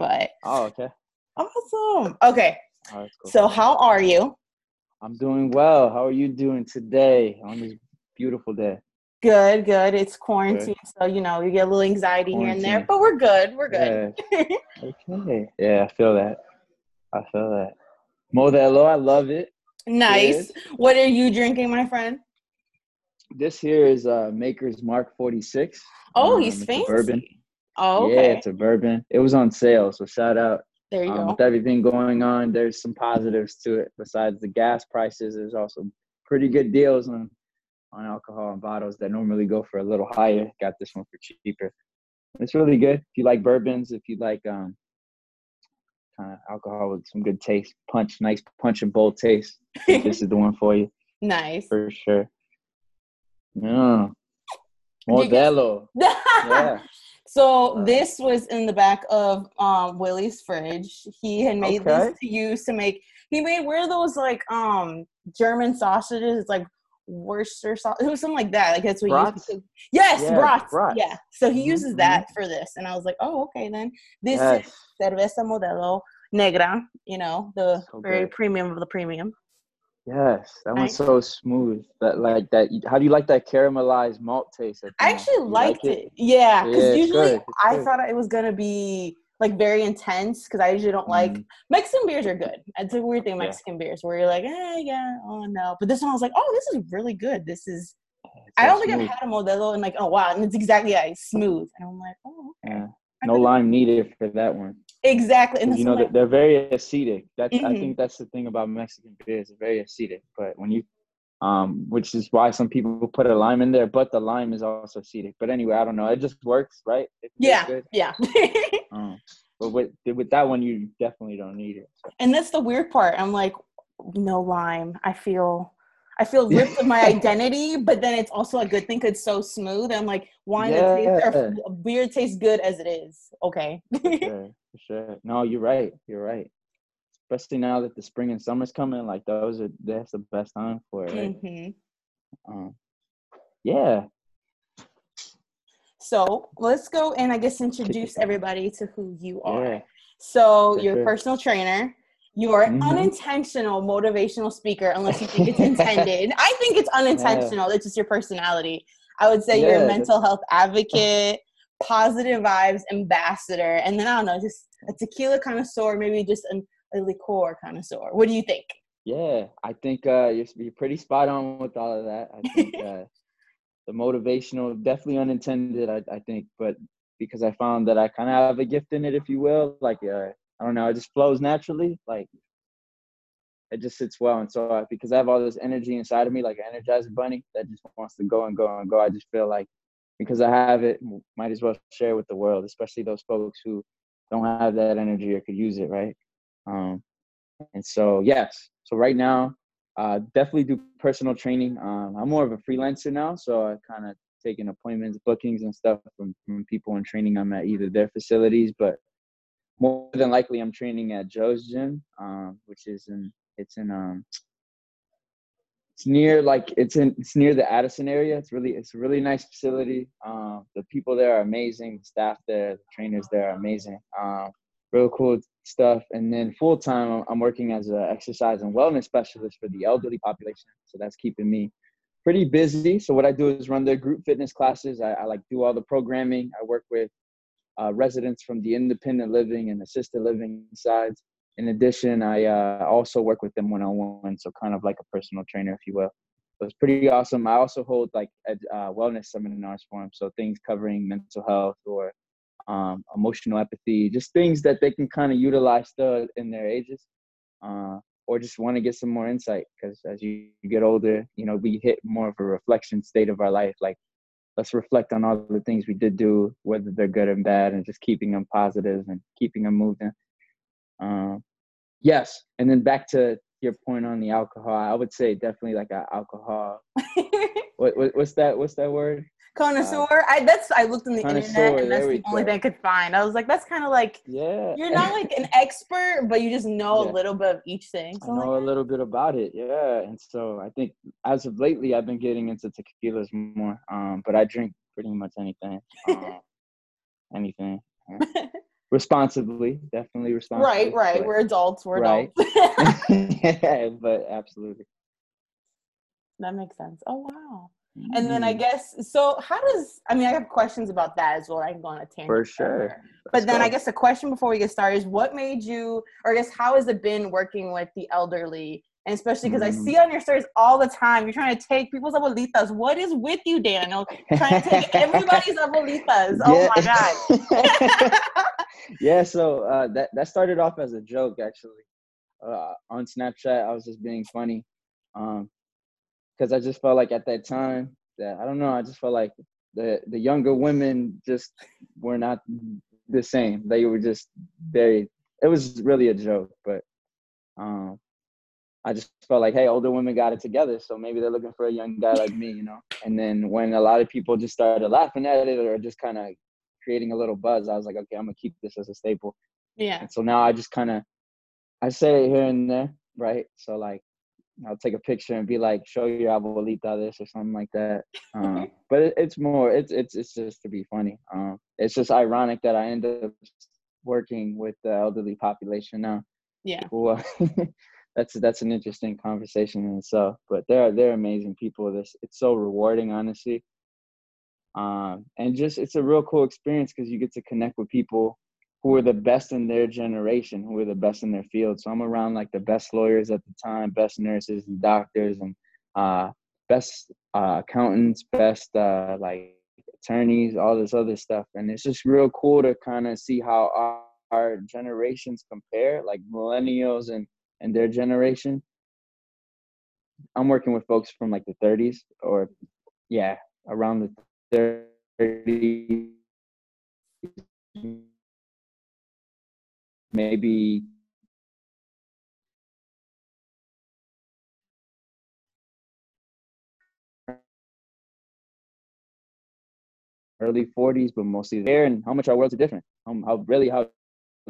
But Oh, okay. awesome. Okay, that's cool. so how are you? I'm doing well. How are you doing today on this beautiful day? Good, good. It's quarantine, so you know you get a little anxiety here and there, but we're good. We're good. Yeah. okay. Yeah, I feel that. I feel that. Modelo, I love it. nice. What are you drinking, my friend? This here is uh Maker's Mark 46. Oh, Um, he's fancy. bourbon. Oh, Yeah, okay. it's a bourbon. It was on sale, so shout out. there you Um, go. with everything going on, there's some positives to it. Besides the gas prices, there's also pretty good deals on on alcohol and bottles that normally go for a little higher. Got this one for cheaper. It's really good. If you like bourbons, if you like um kind of alcohol with some good taste, punch, nice punch and bold taste, this is the one for you nice. for sure. Yeah. Modelo. Yeah. So this was in the back of um, Willie's fridge. He had made Okay. these to use to make. He made where those like um German sausages. It's like Worcester sauce. It was something like that. Like that's what he Brats? used. To, yes, Yeah, brats. brats. Yeah. So he uses that for this, and I was like, oh, okay then. This is cerveza modelo negra. You know, the So very good. premium of the premium. Yes, that one's so smooth. That like that. How do you like that caramelized malt taste? I actually You like liked it. Yeah, Yeah, because it's usually I good. thought it was gonna be like very intense because I usually don't like Mm, Mexican beers are good. It's a weird thing, Yeah. Mexican beers, where you're like, eh, yeah, oh no. But this one, I was like, oh, this is really good. This is. it's I don't think smooth. I've had a Modelo and like, oh wow, and it's exactly yeah, it's smooth, and I'm like, oh, okay. Yeah. No lime needed for that one. Exactly. You know like, they're very acidic. That's I Mhm. think that's the thing about Mexican beers. They're very acidic. But when you, um, which is why some people put a lime in there, but the lime is also acidic. But anyway, I don't know. It just works, right? Yeah, Good. yeah. Um, but with with that one, you definitely don't need it. So. and that's the weird part. I'm like, no lime. I feel. I feel ripped of my identity, but then it's also a good thing because it's so smooth. I'm like, wine that tastes, or Yeah. beer tastes good as it is. Okay. For sure, for sure. No, you're right. You're right. Especially now that the spring and summer's coming, like those are that's the best time for it. Right? hmm Um, yeah. So let's go and I guess introduce everybody to who you are. Yeah. So For you're a sure. personal trainer. You are Mhm. unintentional motivational speaker, unless you think it's intended. I think it's unintentional. It's just your personality. I would say you're a mental health advocate, positive vibes ambassador, and then I don't know, just a tequila connoisseur, maybe just an, a liqueur connoisseur. What do you think? Yeah, I think uh, you're, you're pretty spot on with all of that. I think uh, the motivational, definitely unintended, I, I think, but because I found that I kind of have a gift in it, if you will. Like, uh, I don't know, it just flows naturally. Like, it just sits well. And so, because I have all this energy inside of me, like an energizer bunny that just wants to go and go and go, I just feel like because I have it, might as well share with the world, especially those folks who don't have that energy or could use it, right? Um, and so, yes. So right now, uh, definitely do personal training. Um, I'm more of a freelancer now, so I kind of taking appointments, bookings, and stuff from, from people in training. I'm at either their facilities, but more than likely, I'm training at Joe's Gym, um, which is in it's in um, it's near like it's in it's near the Addison area. It's really it's a really nice facility. Um, the people there are amazing. The staff there, the trainers there are amazing. Um, real cool stuff. And then full time, I'm working as an exercise and wellness specialist for the elderly population. So that's keeping me pretty busy. So what I do is run their group fitness classes. I, I like do all the programming. I work with uh, residents from the independent living and assisted living sides. In addition, I uh, also work with them one on one, so kind of like a personal trainer, if you will. So it's pretty awesome. I also hold like ed- uh, wellness seminars for them, so things covering mental health or um, emotional empathy, just things that they can kind of utilize still in their ages, uh, or just want to get some more insight. Because as you get older, you know, we hit more of a reflection state of our life. Like, let's reflect on all the things we did do, whether they're good and bad, and just keeping them positive and keeping them moving. Um, yes, and then back to your point on the alcohol, I would say definitely like a alcohol. What, what what's that? What's that word? Connoisseur. I that's I looked on the internet and that's the only go. thing I could find. I was like, that's kind of like Yeah, you're not like an expert, but you just know Yeah. a little bit of each thing. So I'm know like, a little bit about it, yeah. And so I think as of lately, I've been getting into tequilas more. Um, but I drink pretty much anything, um, anything. responsibly, definitely responsibly. Right, right. But, we're adults. We're right. adults. yeah, but absolutely. That makes sense. Oh wow. And then I mm-hmm. guess so. How does I mean? I have questions about that as well. I can go on a tangent for sure. But then go. I guess the question before we get started is, what made you, or I guess how has it been working with the elderly, and especially because mm. I see on your stories all the time, you're trying to take people's abuelitas. What is with you, Daniel? Trying to take everybody's abuelitas. Oh my god. yeah. So uh, that that started off as a joke, actually. Uh, on Snapchat, I was just being funny. Um, because I just felt like at that time that I don't know, I just felt like the the younger women just were not the same. They were just very. It was really a joke, but um, I just felt like, hey, older women got it together, so maybe they're looking for a young guy like me, you know. And then when a lot of people just started laughing at it or just kind of creating a little buzz, I was like, okay, I'm gonna keep this as a staple. Yeah. And so now I just kind of I say it here and there, right? So like I'll take a picture and be like, "Show your abuelita this" or something like that. Um, but it, it's more, it's it's it's just to be funny. Um, it's just ironic that I end up working with the elderly population now. Yeah. Well, that's that's an interesting conversation in itself. But they're they're amazing people. This it's so rewarding, honestly. Um, and just it's a real cool experience because you get to connect with people who are the best in their generation, who are the best in their field. So I'm around like the best lawyers at the time, best nurses and doctors, and uh, best uh, accountants, best uh, like attorneys, all this other stuff. And it's just real cool to kind of see how our, our, generations compare, like millennials and and their generation. I'm working with folks from like the 30s or yeah, around the 30s maybe early 40s, but mostly there, and how much our worlds are different. Um, how really how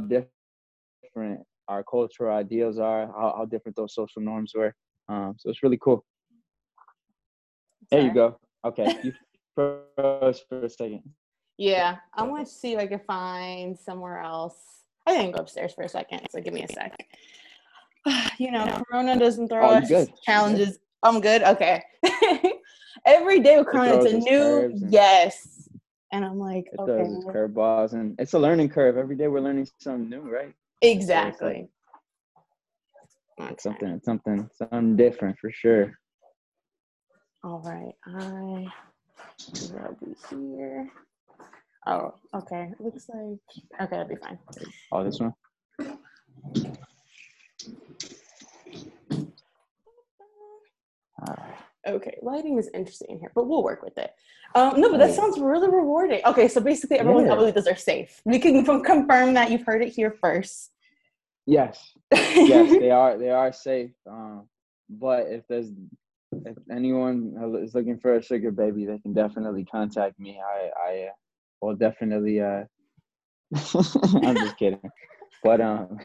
different our cultural ideals are, how, how different those social norms were. Um, so it's really cool. There you go. Okay, you froze for a second. Yeah, I want to see if I can find somewhere else. I can go upstairs for a second. So give me a sec. you know, Corona doesn't throw oh, us good. challenges. I'm good. Okay. Every day with Corona, it's a new yes. And I'm like, it okay. does. It's curveballs, and it's a learning curve. Every day we're learning something new, right? Exactly. okay. Something, something, something different for sure. All right, I will be here. Oh, okay. Looks like okay, that'd be fine. Oh, this one. Okay, lighting is interesting here, but we'll work with it. Um, no, but that sounds really rewarding. Okay, so basically, everyone's yeah. abuelitas are safe. We can confirm that you've heard it here first. Yes, yes, they are. They are safe. Um, but if there's if anyone is looking for a sugar baby, they can definitely contact me. I I uh, well, definitely. Uh, I'm just kidding, but um,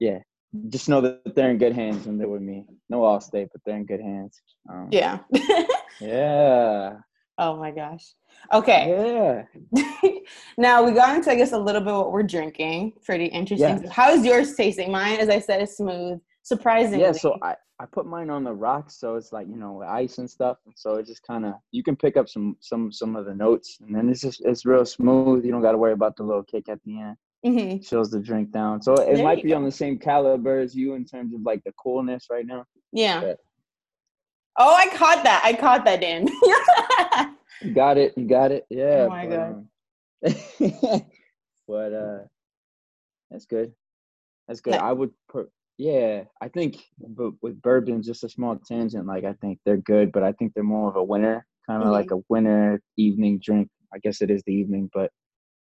yeah, just know that they're in good hands when they're with me. No Allstate, but they're in good hands. Um, yeah. yeah. Oh my gosh. Okay. Yeah. now we got into, I guess, a little bit what we're drinking. Pretty interesting. How is yours tasting? Mine, as I said, is smooth. Surprisingly. Yeah. So I, I put mine on the rocks, so it's like you know ice and stuff, and so it just kind of you can pick up some some some of the notes, and then it's just it's real smooth. You don't got to worry about the little kick at the end. Mm-hmm. Chills the drink down. So it there might be go. on the same caliber as you in terms of like the coolness right now. Yeah. But, oh, I caught that. I caught that, Dan. you got it. You got it. Yeah. Oh my god. Um, but uh, that's good. That's good. I would put yeah, I think but with bourbon, just a small tangent. Like I think they're good, but I think they're more of a winter, kind of mm-hmm. like a winter evening drink. I guess it is the evening, but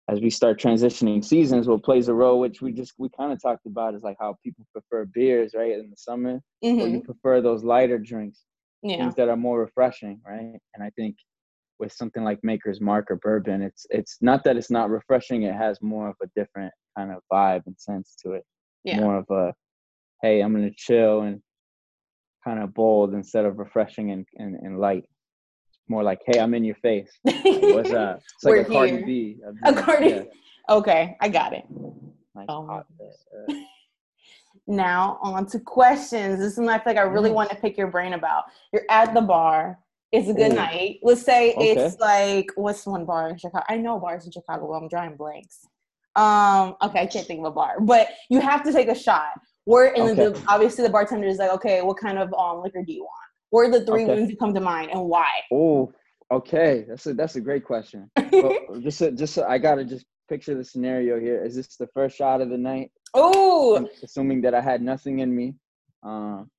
as we start transitioning seasons, what plays a role, which we just we kind of talked about, is like how people prefer beers, right, in the summer, mm-hmm. or you prefer those lighter drinks, yeah. things that are more refreshing, right? And I think with something like Maker's Mark or bourbon, it's it's not that it's not refreshing; it has more of a different kind of vibe and sense to it, yeah. more of a hey, I'm gonna chill and kind of bold instead of refreshing and, and, and light. More like, hey, I'm in your face. Like, what's up? It's like We're a Cardi B. A Cardi. Yeah. Okay, I got it. Nice oh. now on to questions. This is one I feel like I really mm. want to pick your brain about. You're at the bar. It's a good Ooh. night. Let's say okay. it's like what's one bar in Chicago? I know bars in Chicago. But I'm drawing blanks. Um, okay, I can't think of a bar, but you have to take a shot. Where and okay. the, obviously the bartender is like, okay, what kind of um liquor do you want? What are the three okay. ones that come to mind and why? Oh, okay, that's a that's a great question. well, just a, just I gotta just picture the scenario here. Is this the first shot of the night? Oh, assuming that I had nothing in me. Um,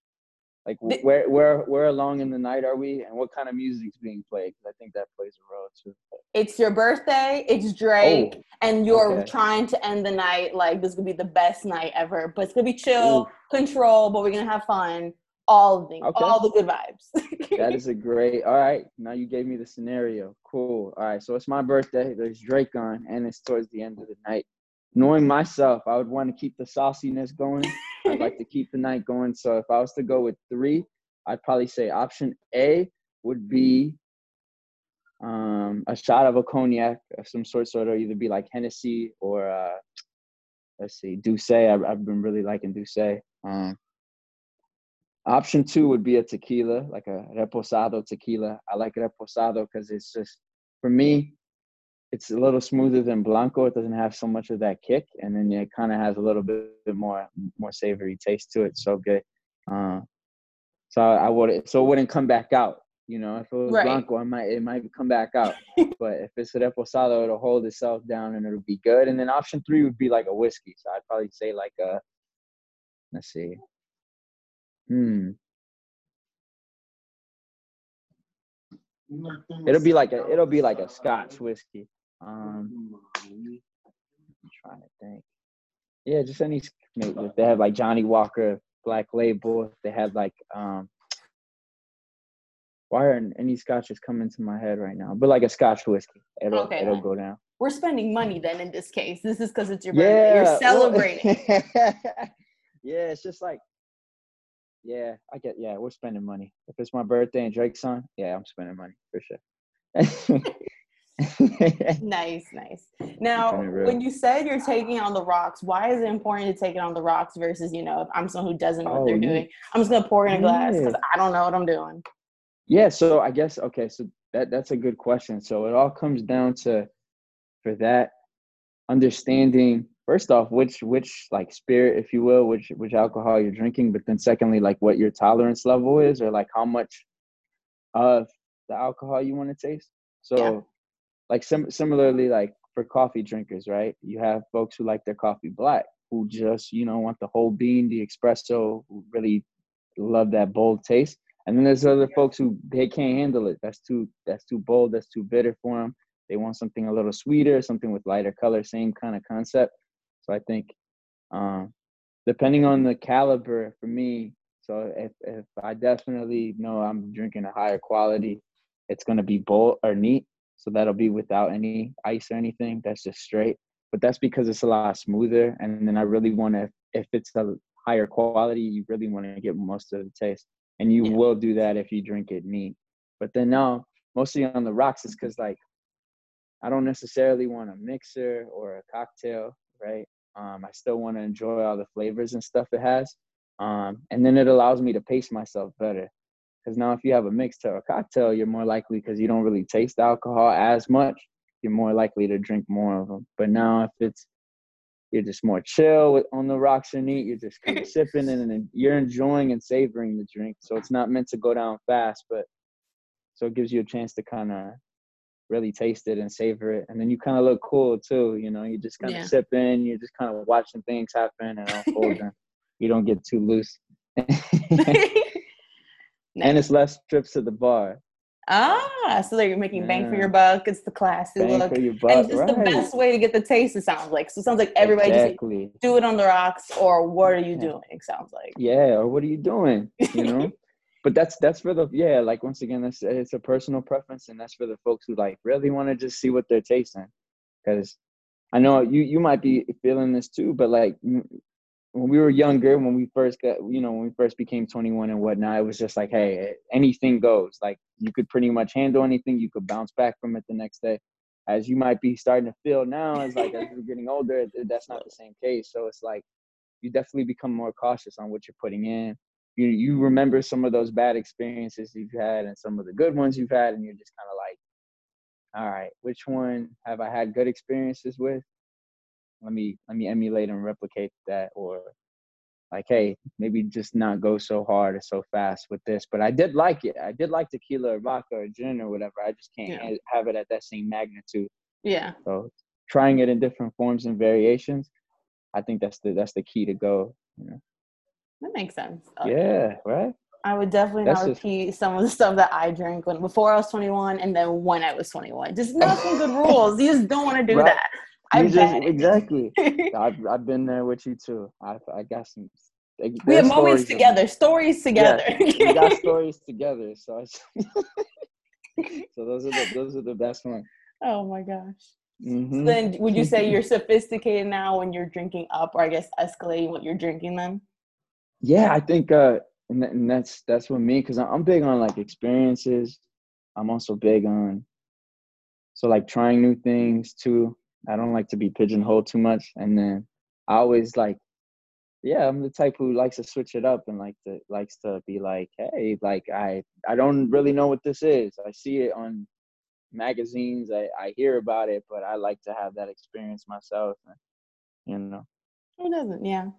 like where where where along in the night are we, and what kind of music's being played? Because I think that plays a role too. It's your birthday. It's Drake, oh, and you're okay. trying to end the night like this could be the best night ever. But it's gonna be chill, Ooh. control, but we're gonna have fun. All of things, okay. all the good vibes. that is a great. All right, now you gave me the scenario. Cool. All right, so it's my birthday. There's Drake on, and it's towards the end of the night knowing myself, I would want to keep the sauciness going. I'd like to keep the night going. So if I was to go with three, I'd probably say option A would be um, a shot of a cognac of some sort, sort of either be like Hennessy or uh, let's see, D'usse. I've, I've been really liking D'usse. Um, option two would be a tequila, like a reposado tequila. I like reposado because it's just for me it's a little smoother than blanco. It doesn't have so much of that kick, and then it kind of has a little bit more more savory taste to it. So good. Uh, so I would so it wouldn't come back out. You know, if it was right. blanco, I might it might come back out. but if it's a reposado, it'll hold itself down and it'll be good. And then option three would be like a whiskey. So I'd probably say like a let's see. Hmm. It'll be like a it'll be like a Scotch whiskey. Um, I'm trying to think. Yeah, just any. They have like Johnnie Walker Black Label. They have like um. Why aren't any scotches coming to my head right now? But like a Scotch whiskey, it'll okay, it'll go down. We're spending money then in this case. This is because it's your birthday. Yeah, You're celebrating. yeah, it's just like yeah, I get yeah, we're spending money. If it's my birthday and Drake's on, yeah, I'm spending money for sure. nice, nice. Now, when you said you're taking on the rocks, why is it important to take it on the rocks versus, you know, if I'm someone who doesn't know what they're oh, doing, I'm just gonna pour in a glass because yeah. I don't know what I'm doing. Yeah, so I guess okay, so that that's a good question. So it all comes down to for that understanding first off which which like spirit if you will which which alcohol you're drinking but then secondly like what your tolerance level is or like how much of the alcohol you want to taste? So yeah. like sim- similarly like for coffee drinkers right? You have folks who like their coffee black who just you know want the whole bean the espresso who really love that bold taste. And then there's other folks who they can't handle it. That's too that's too bold that's too bitter for them they want something a little sweeter something with lighter color same kind of concept so i think um depending on the caliber for me so if, if i definitely know i'm drinking a higher quality it's going to be bold or neat so that'll be without any ice or anything. That's just straight. But that's because it's a lot smoother. And then I really want to, if it's a higher quality, you really want to get most of the taste. And you yeah. will do that if you drink it neat. But then now, mostly on the rocks, is because like I don't necessarily want a mixer or a cocktail, right? Um, I still want to enjoy all the flavors and stuff it has. Um, and then it allows me to pace myself better. Because now, if you have a mixed or a cocktail, you're more likely because you don't really taste alcohol as much. You're more likely to drink more of them. But now, if it's you're just more chill with, on the rocks and eat, you're just kind of sipping and then you're enjoying and savoring the drink. So it's not meant to go down fast, but so it gives you a chance to kind of really taste it and savor it. And then you kind of look cool too. You know, you just kind of yeah. sip in, you're just kind of watching things happen and you don't get too loose. Nice. And it's less trips to the bar. Ah, so they're making yeah. bang for your buck. It's the classy bang look. Buck, and it's right. the best way to get the taste, it sounds like. So it sounds like everybody exactly. just do it on the rocks or what are you yeah. doing? It sounds like. Yeah, or what are you doing? You know? but that's that's for the yeah, like once again, that's it's a personal preference and that's for the folks who like really want to just see what they're tasting. Cause I know you you might be feeling this too, but like when we were younger, when we first got, you know, when we first became 21 and whatnot, it was just like, hey, anything goes. Like you could pretty much handle anything. You could bounce back from it the next day. as you might be starting to feel now, as like as you're getting older, that's not the same case. So it's like you definitely become more cautious on what you're putting in. You you remember some of those bad experiences you've had and some of the good ones you've had, and you're just kind of like, all right, which one have I had good experiences with? Let me let me emulate and replicate that, or like, hey, maybe just not go so hard or so fast with this. But I did like it. I did like tequila or vodka or gin or whatever. I just can't yeah. have it at that same magnitude. Yeah. So trying it in different forms and variations, I think that's the that's the key to go. You know. That makes sense. Yeah. Right. I would definitely that's not repeat just, some of the stuff that I drank when before I was 21 and then when I was 21. Just not some good rules. You just don't want to do right. that. I just, exactly. I've I've been there with you too. I I got some. We have moments together, stories together. Yeah, we got stories together. So, I, so those are the those are the best ones. Oh my gosh. Mm-hmm. So then, would you say you're sophisticated now when you're drinking up, or I guess escalating what you're drinking? Then. Yeah, I think, uh, and, and that's that's what me because I'm big on like experiences. I'm also big on so like trying new things too. I don't like to be pigeonholed too much. And then I always like, yeah, I'm the type who likes to switch it up and like to likes to be like, hey, like I I don't really know what this is. I see it on magazines. I I hear about it, but I like to have that experience myself. You know. Who doesn't? Yeah.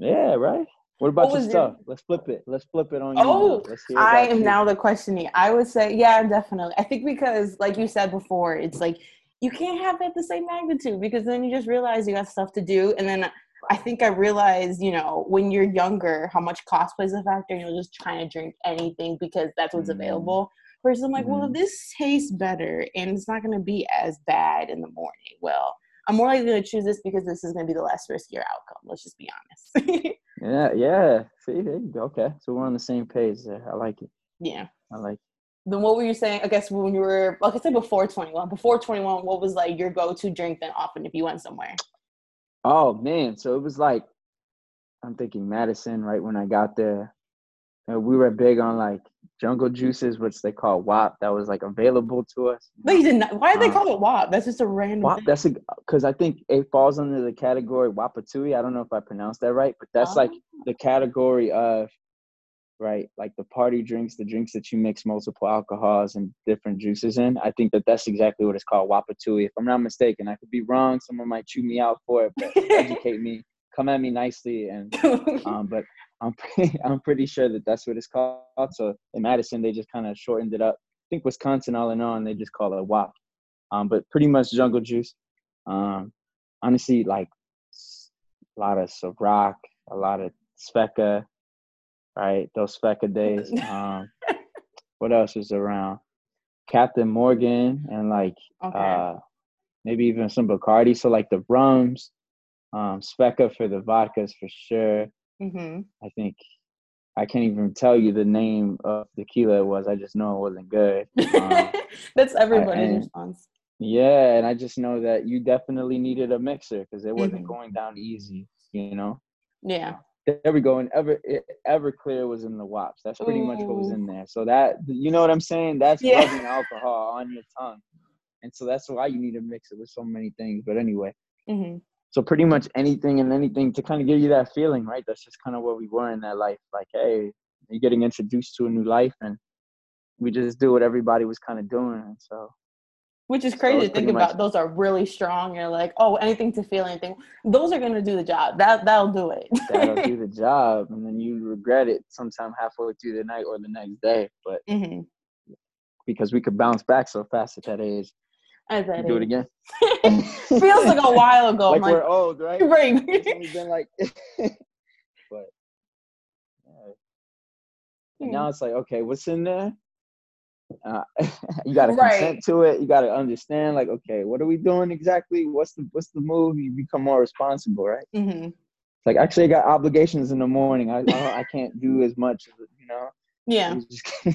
Yeah. Right. What about what your stuff? Your... Let's flip it. Let's flip it on you. Oh, I am you. now the questioning. I would say, yeah, definitely. I think because, like you said before, it's like you can't have it the same magnitude because then you just realize you got stuff to do. And then I think I realized, you know, when you're younger, how much cost plays a factor. You're just trying to drink anything because that's what's mm-hmm. available. Versus I'm like, mm-hmm. well, this tastes better and it's not going to be as bad in the morning. Well, I'm more likely going to choose this because this is going to be the less riskier outcome. Let's just be honest. yeah, yeah. See, there you go. Okay, so we're on the same page there. I like it. Yeah, I like. It then what were you saying? I guess when you were, like I said, before 21, before 21, what was like your go to drink then often if you went somewhere? Oh, man. So it was like, I'm thinking Madison right when I got there. And we were big on like jungle juices, which they call WAP. That was like available to us. But you didn't. Why did they um, call it WAP? That's just a random. WAP. Thing. That's because I think it falls under the category Wapatui. I don't know if I pronounced that right, but that's oh. like the category of right? Like the party drinks, the drinks that you mix multiple alcohols and different juices in. I think that that's exactly what it's called, Wapatui. If I'm not mistaken, I could be wrong. Someone might chew me out for it, but educate me, come at me nicely. And um, but I'm pretty, I'm pretty sure that that's what it's called. So in Madison, they just kind of shortened it up. I think Wisconsin, all in all, and they just call it WAP. Um, but pretty much jungle juice. Um, honestly, like a lot of Ciroc, a lot of Svedka, right? Those Svedka days. Um, what else is around? Captain Morgan and like okay. uh, maybe even some Bacardi. So like the rums, um, Svedka for the vodkas for sure. Mm-hmm. I think I can't even tell you the name of the tequila it was. I just know it wasn't good. Um, That's everybody's response. Yeah, and I just know that you definitely needed a mixer because it wasn't mm-hmm. going down easy. You know. Yeah. There we go. And ever Everclear was in the WAPs. That's pretty Ooh. much what was in there. So that you know what I'm saying? That's yeah. rubbing alcohol on your tongue. And so that's why you need to mix it with so many things. But anyway. Mm-hmm. So pretty much anything and anything to kind of give you that feeling, right? That's just kind of what we were in that life. Like, hey, you're getting introduced to a new life and we just do what everybody was kind of doing. And so which is crazy to think about. Those are really strong. You're like, oh, anything to feel anything. Those are gonna do the job. That that'll do it. that'll do the job, and then you regret it sometime halfway through the night or the next day. But mm-hmm. because we could bounce back so fast at that age. At that do it again. Feels like a while ago. like, like we're old, right? Right. We've been like, but yeah. And now it's like, okay, what's in there? Uh, you got to right. consent to it. You got to understand, like, okay, what are we doing exactly? What's the what's the move? You become more responsible, right? Mm-hmm. It's like actually, I got obligations in the morning. I I, I can't do as much, you know. Yeah. like,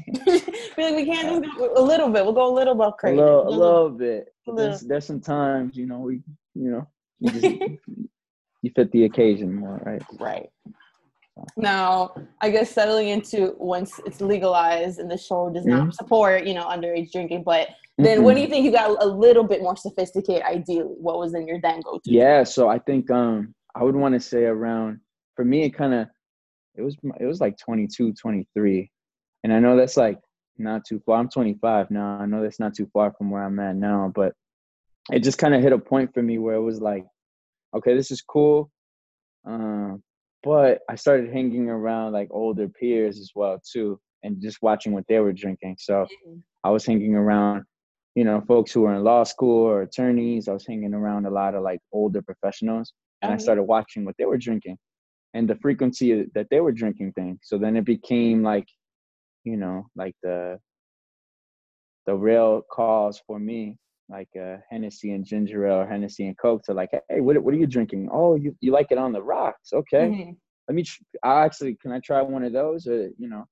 we can't just go a little bit. We'll go a little bit crazy. A little, a little bit. A little. There's, there's some times, you know, we, you know, you, just, you fit the occasion more, right? Right. Now, I guess settling into once it's legalized and the show does not mm-hmm. support, you know, underage drinking, but then mm-hmm. when do you think you got a little bit more sophisticated ideally? What was in your then go to? Yeah, so I think um I would want to say around for me it kind of it was it was like 22, 23. And I know that's like not too far. I'm 25 now. I know that's not too far from where I'm at now, but it just kind of hit a point for me where it was like, okay, this is cool. Um, but I started hanging around like older peers as well too, and just watching what they were drinking. So mm-hmm. I was hanging around, you know, folks who were in law school or attorneys. I was hanging around a lot of like older professionals, and I started watching what they were drinking, and the frequency that they were drinking things. So then it became like, you know, like the the real cause for me like uh, Hennessy and ginger ale or Hennessy and Coke to like, hey, what, what are you drinking? Oh, you, you like it on the rocks. Okay. Mm-hmm. Let me, tr- I actually, can I try one of those? Or, you know,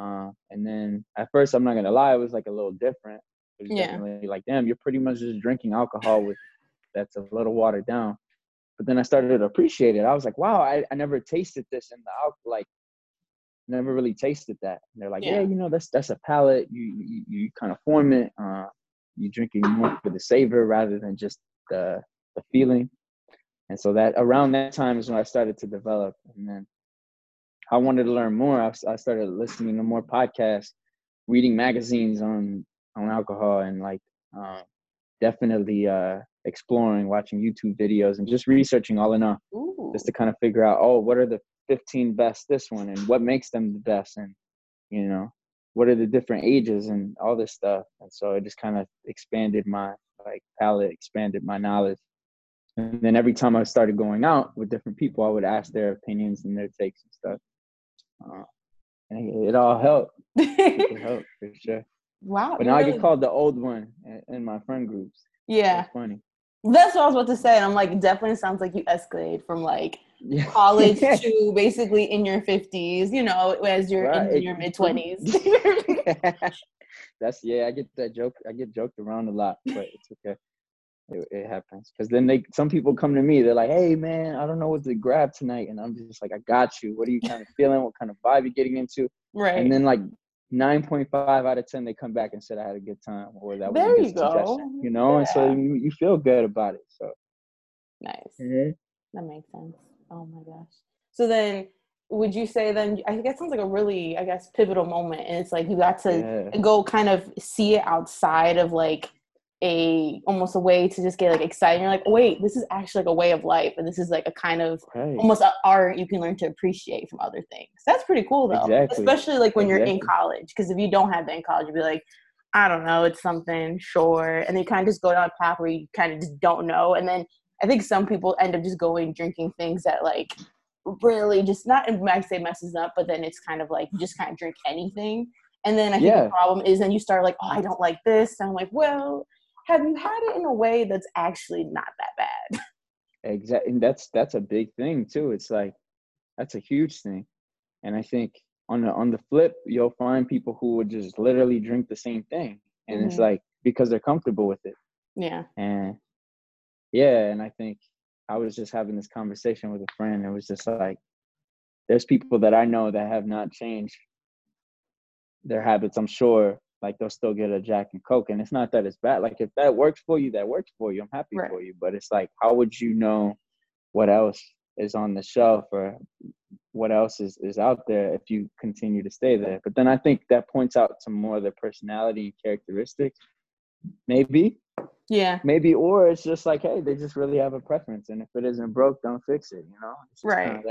uh, and then at first, I'm not going to lie, it was like a little different. It was yeah. definitely like, damn, you're pretty much just drinking alcohol with that's a little watered down. But then I started to appreciate it. I was like, wow, I, I never tasted this in the alcohol. Like, never really tasted that. And they're like, yeah. yeah, you know, that's that's a palate. You you, you kind of form it. Uh, you drinking more for the savor rather than just the the feeling. And so that around that time is when I started to develop. And then I wanted to learn more. I, I started listening to more podcasts, reading magazines on on alcohol, and like uh, definitely uh, exploring, watching YouTube videos, and just researching all in all, Ooh. just to kind of figure out, oh, what are the 15 best this one, and what makes them the best, and you know, what are the different ages and all this stuff. And so it just kind of expanded my like palette, expanded my knowledge. And then every time I started going out with different people, I would ask their opinions and their takes and stuff. Uh, and it, all helped. it helped for sure. Wow. But now really... I get called the old one in my friend groups. Yeah. That's funny. That's what I was about to say. And I'm like, definitely sounds like you escalate from like yeah. college to basically in your 50s, you know, as you're right. in your mid 20s. That's, yeah, I get that joke. I get joked around a lot, but it's okay. It, it happens. Because then they, some people come to me, they're like, hey, man, I don't know what to grab tonight. And I'm just like, I got you. What are you kind of feeling? What kind of vibe you getting into? Right. And then like 9.5 out of 10 they come back and said i had a good time or that was there a good you go you know yeah. and so you, you feel good about it so nice mm-hmm. that makes sense oh my gosh so then would you say then i think that sounds like a really i guess pivotal moment and it's like you got to yeah. go kind of see it outside of like a almost a way to just get like excited. You're like, oh, wait, this is actually like a way of life, and this is like a kind of right. almost art you can learn to appreciate from other things. That's pretty cool though, exactly. especially like when exactly. you're in college. Because if you don't have that in college, you'd be like, I don't know, it's something, sure, and then you kind of just go down a path where you kind of just don't know, and then I think some people end up just going drinking things that like really just not might say messes up, but then it's kind of like you just kind of drink anything. And then I think yeah. the problem is then you start like, oh, I don't like this. And I'm like, well, have you had it in a way that's actually not that bad? Exactly. And that's that's a big thing too. It's like that's a huge thing. And I think on the on the flip, you'll find people who would just literally drink the same thing. And mm-hmm. it's like because they're comfortable with it. Yeah. And yeah, and I think I was just having this conversation with a friend. It was just like there's people that I know that have not changed their habits, I'm sure, like they'll still get a Jack and Coke. And it's not that it's bad. Like if that works for you, that works for you. I'm happy right. for you. But it's like, how would you know what else is on the shelf or what else is, is out there if you continue to stay there? But then I think that points out to more of the personality and characteristics. Maybe. Yeah. Maybe, or it's just like, hey, they just really have a preference. And if it isn't broke, don't fix it, you know? right.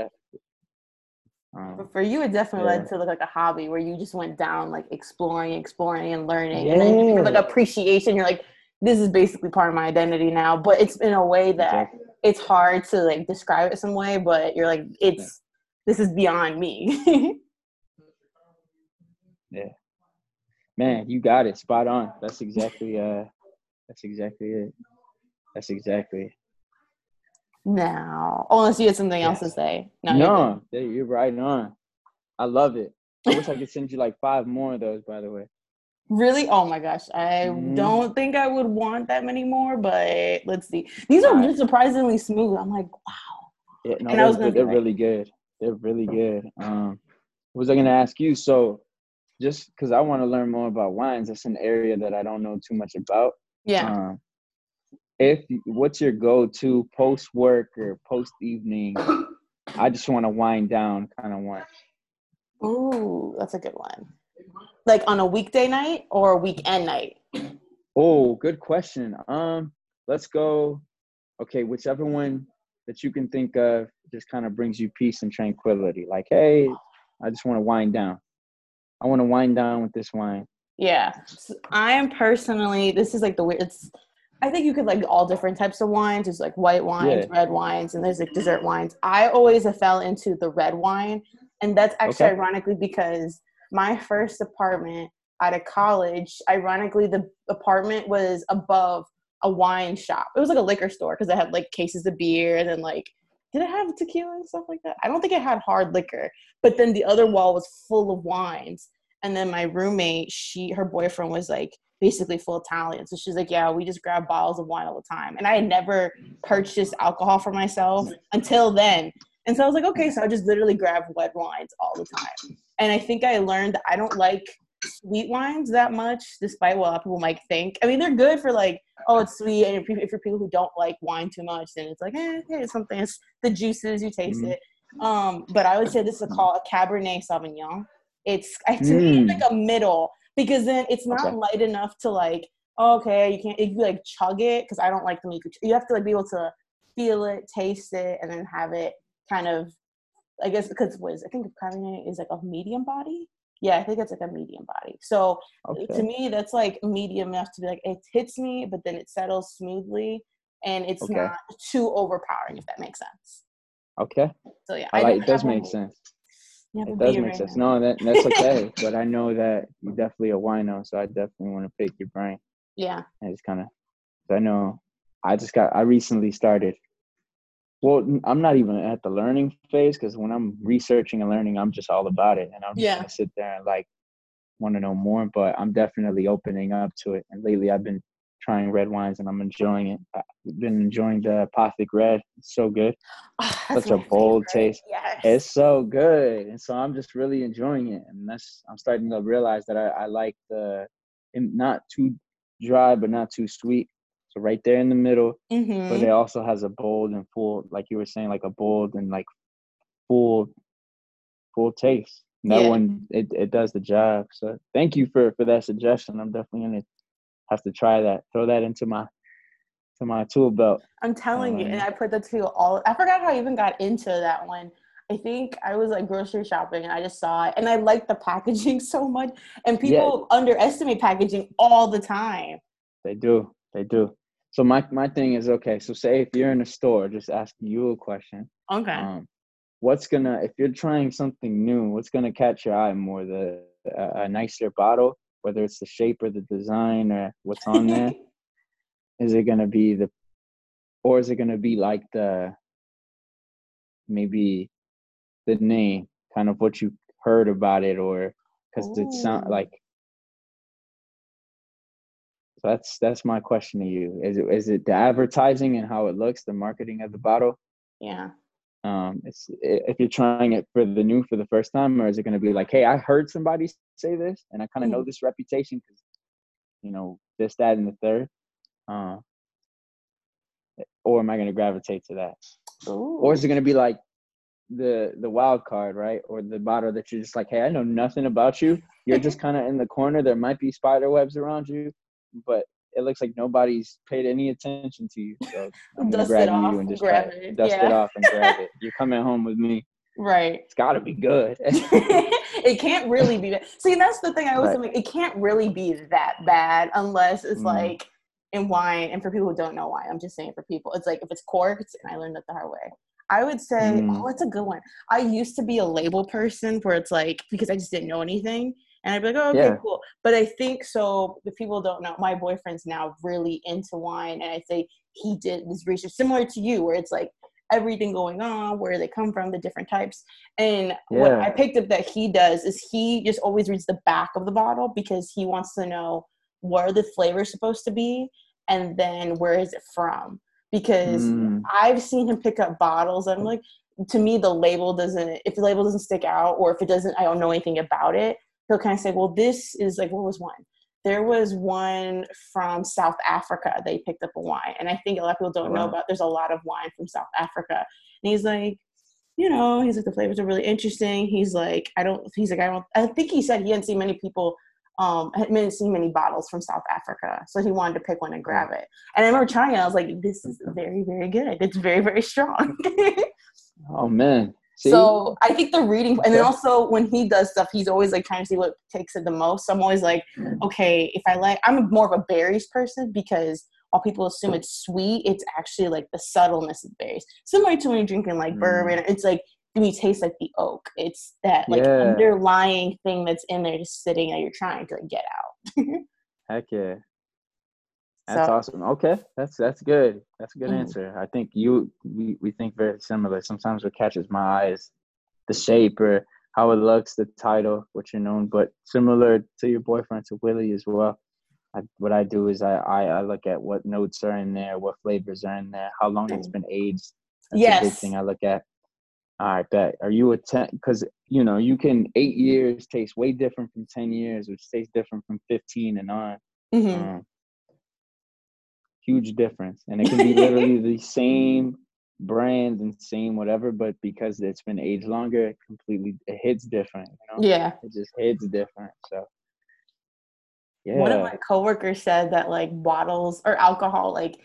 Um, but for you, it definitely yeah. led to look like a hobby where you just went down like exploring, exploring, and learning, yeah. and then you like appreciation. You're like, this is basically part of my identity now. But it's in a way that exactly. it's hard to like describe it some way. But you're like, it's yeah. this is beyond me. yeah, man, you got it spot on. That's exactly uh, that's exactly it. That's exactly No, unless you had something else to say. No, no you're, you're right on. I love it. I wish I could send you like five more of those, by the way. Really? Oh my gosh. I mm. don't think I would want that many more, but let's see. These are just surprisingly smooth. I'm like, wow. Yeah, no, and I was they're, they're really good. they're really good. Um, was I gonna ask you? So, just because I want to learn more about wines, that's an area that I don't know too much about. Yeah. Um, if what's your go-to post work or post evening? I just want to wind down kind of one. Ooh, that's a good one. Like on a weekday night or a weekend night? Oh, good question. Um, let's go. Okay, whichever one that you can think of just kind of brings you peace and tranquility. Like, hey, I just want to wind down. I want to wind down with this wine. Yeah, so I am personally. This is like the weird. It's. I think you could like all different types of wines. There's like white wines, yeah. red wines, and there's like dessert wines. I always fell into the red wine, and that's actually okay. ironically because my first apartment out of college, ironically, the apartment was above a wine shop. It was like a liquor store because it had like cases of beer and then like did it have tequila and stuff like that? I don't think it had hard liquor, but then the other wall was full of wines. And then my roommate, she her boyfriend was like basically full Italian. So she's like, Yeah, we just grab bottles of wine all the time. And I had never purchased alcohol for myself until then. And so I was like, okay, so I just literally grab red wines all the time. And I think I learned that I don't like sweet wines that much, despite what a lot of people might think. I mean, they're good for like, oh, it's sweet. And if, if for people who don't like wine too much, then it's like, eh, hey, it's something. It's the juices, you taste mm. it. Um, but I would say this is called a Cabernet Sauvignon. It's to mm. me it's like a middle because then it's not okay. light enough to like, oh, okay, you can't you like chug it because I don't like the meat. You have to like be able to feel it, taste it, and then have it kind of. I guess because what is I think Cabernet is like a medium body. Yeah, I think it's like a medium body. So okay. to me, that's like medium enough to be like it hits me, but then it settles smoothly, and it's okay. not too overpowering. If that makes sense. Okay. So yeah, I, I like, it does make sense. It does make right sense. Now. No, that, that's okay. but I know that you're definitely a wino, so I definitely want to pick your brain. Yeah. And it's kind of, I know, I just got, I recently started well i'm not even at the learning phase because when i'm researching and learning i'm just all about it and i'm yeah. just gonna sit there and like want to know more but i'm definitely opening up to it and lately i've been trying red wines and i'm enjoying it i've been enjoying the apothic red it's so good oh, such a bold favorite. taste yes. it's so good and so i'm just really enjoying it and that's i'm starting to realize that i, I like the not too dry but not too sweet so right there in the middle, mm-hmm. but it also has a bold and full, like you were saying, like a bold and like full, full taste. And that yeah. one, it, it does the job. So thank you for for that suggestion. I'm definitely gonna have to try that. Throw that into my to my tool belt. I'm telling um, you, and I put that to all. I forgot how I even got into that one. I think I was like grocery shopping and I just saw it and I like the packaging so much. And people yeah. underestimate packaging all the time. They do. They do. So my my thing is okay. So say if you're in a store, just asking you a question. Okay. Um, what's gonna if you're trying something new, what's gonna catch your eye more? The uh, a nicer bottle, whether it's the shape or the design or what's on there. is it gonna be the, or is it gonna be like the, maybe, the name, kind of what you heard about it, or because it sound like so that's that's my question to you. Is it is it the advertising and how it looks, the marketing of the bottle? Yeah. Um, it's if you're trying it for the new for the first time, or is it going to be like, hey, I heard somebody say this, and I kind of mm. know this reputation because, you know, this, that, and the third. Uh, or am I going to gravitate to that? Ooh. Or is it going to be like the the wild card, right? Or the bottle that you're just like, hey, I know nothing about you. You're just kind of in the corner. There might be spider webs around you, but it looks like nobody's paid any attention to you. So I'm gonna grab you and just grab it. dust yeah. it off and grab it. You're coming home with me. Right. It's got to be good. it can't really be bad. See, that's the thing I always right. It can't really be that bad unless it's mm. like in wine. And for people who don't know wine, I'm just saying for people, it's like if it's corked, and I learned that the hard way. I would say, mm. oh, it's a good one. I used to be a label person where it's like because I just didn't know anything. And I'd be like, oh, okay, yeah. cool. But I think so. If people don't know, my boyfriend's now really into wine, and I say he did this research similar to you, where it's like everything going on, where they come from, the different types. And yeah. what I picked up that he does is he just always reads the back of the bottle because he wants to know where the flavor's supposed to be, and then where is it from. Because mm. I've seen him pick up bottles, and I'm like, to me the label doesn't if the label doesn't stick out or if it doesn't I don't know anything about it, he'll kind of say, well, this is like what was one? There was one from South Africa. They picked up a wine, and I think a lot of people don't wow. know about. There's a lot of wine from South Africa, and he's like, you know, he's like the flavors are really interesting. He's like, I don't. He's like, I don't. I think he said he hadn't seen many people um, I hadn't seen many bottles from South Africa, so he wanted to pick one and grab it. And I remember trying it. I was like, "This is very, very good. It's very, very strong." oh man! See? So I think the reading, and then also when he does stuff, he's always like trying to see what takes it the most. So I'm always like, okay, if I like, I'm more of a berries person because while people assume it's sweet, it's actually like the subtleness of berries. Similar to when you're drinking like mm. bourbon, it's like me taste like the oak. It's that like yeah. underlying thing that's in there just sitting that you're trying to like, get out. Heck yeah. That's so, awesome. Okay, that's that's good. That's a good mm-hmm. answer. I think you we, we think very similar. Sometimes what catches my eye is the shape or how it looks, the title, what you're known. But similar to your boyfriend, to Willie as well. I, what I do is I, I, I look at what notes are in there, what flavors are in there, how long it's been aged. That's yes. a big thing I look at. I bet. Are you a ten? Because you know you can eight years taste way different from ten years, which tastes different from fifteen and on. Mm-hmm. Um, huge difference, and it can be literally the same brand and same whatever, but because it's been aged longer, it completely it hits different. You know? Yeah, it just hits different. So. Yeah. One of my coworkers said that like bottles or alcohol like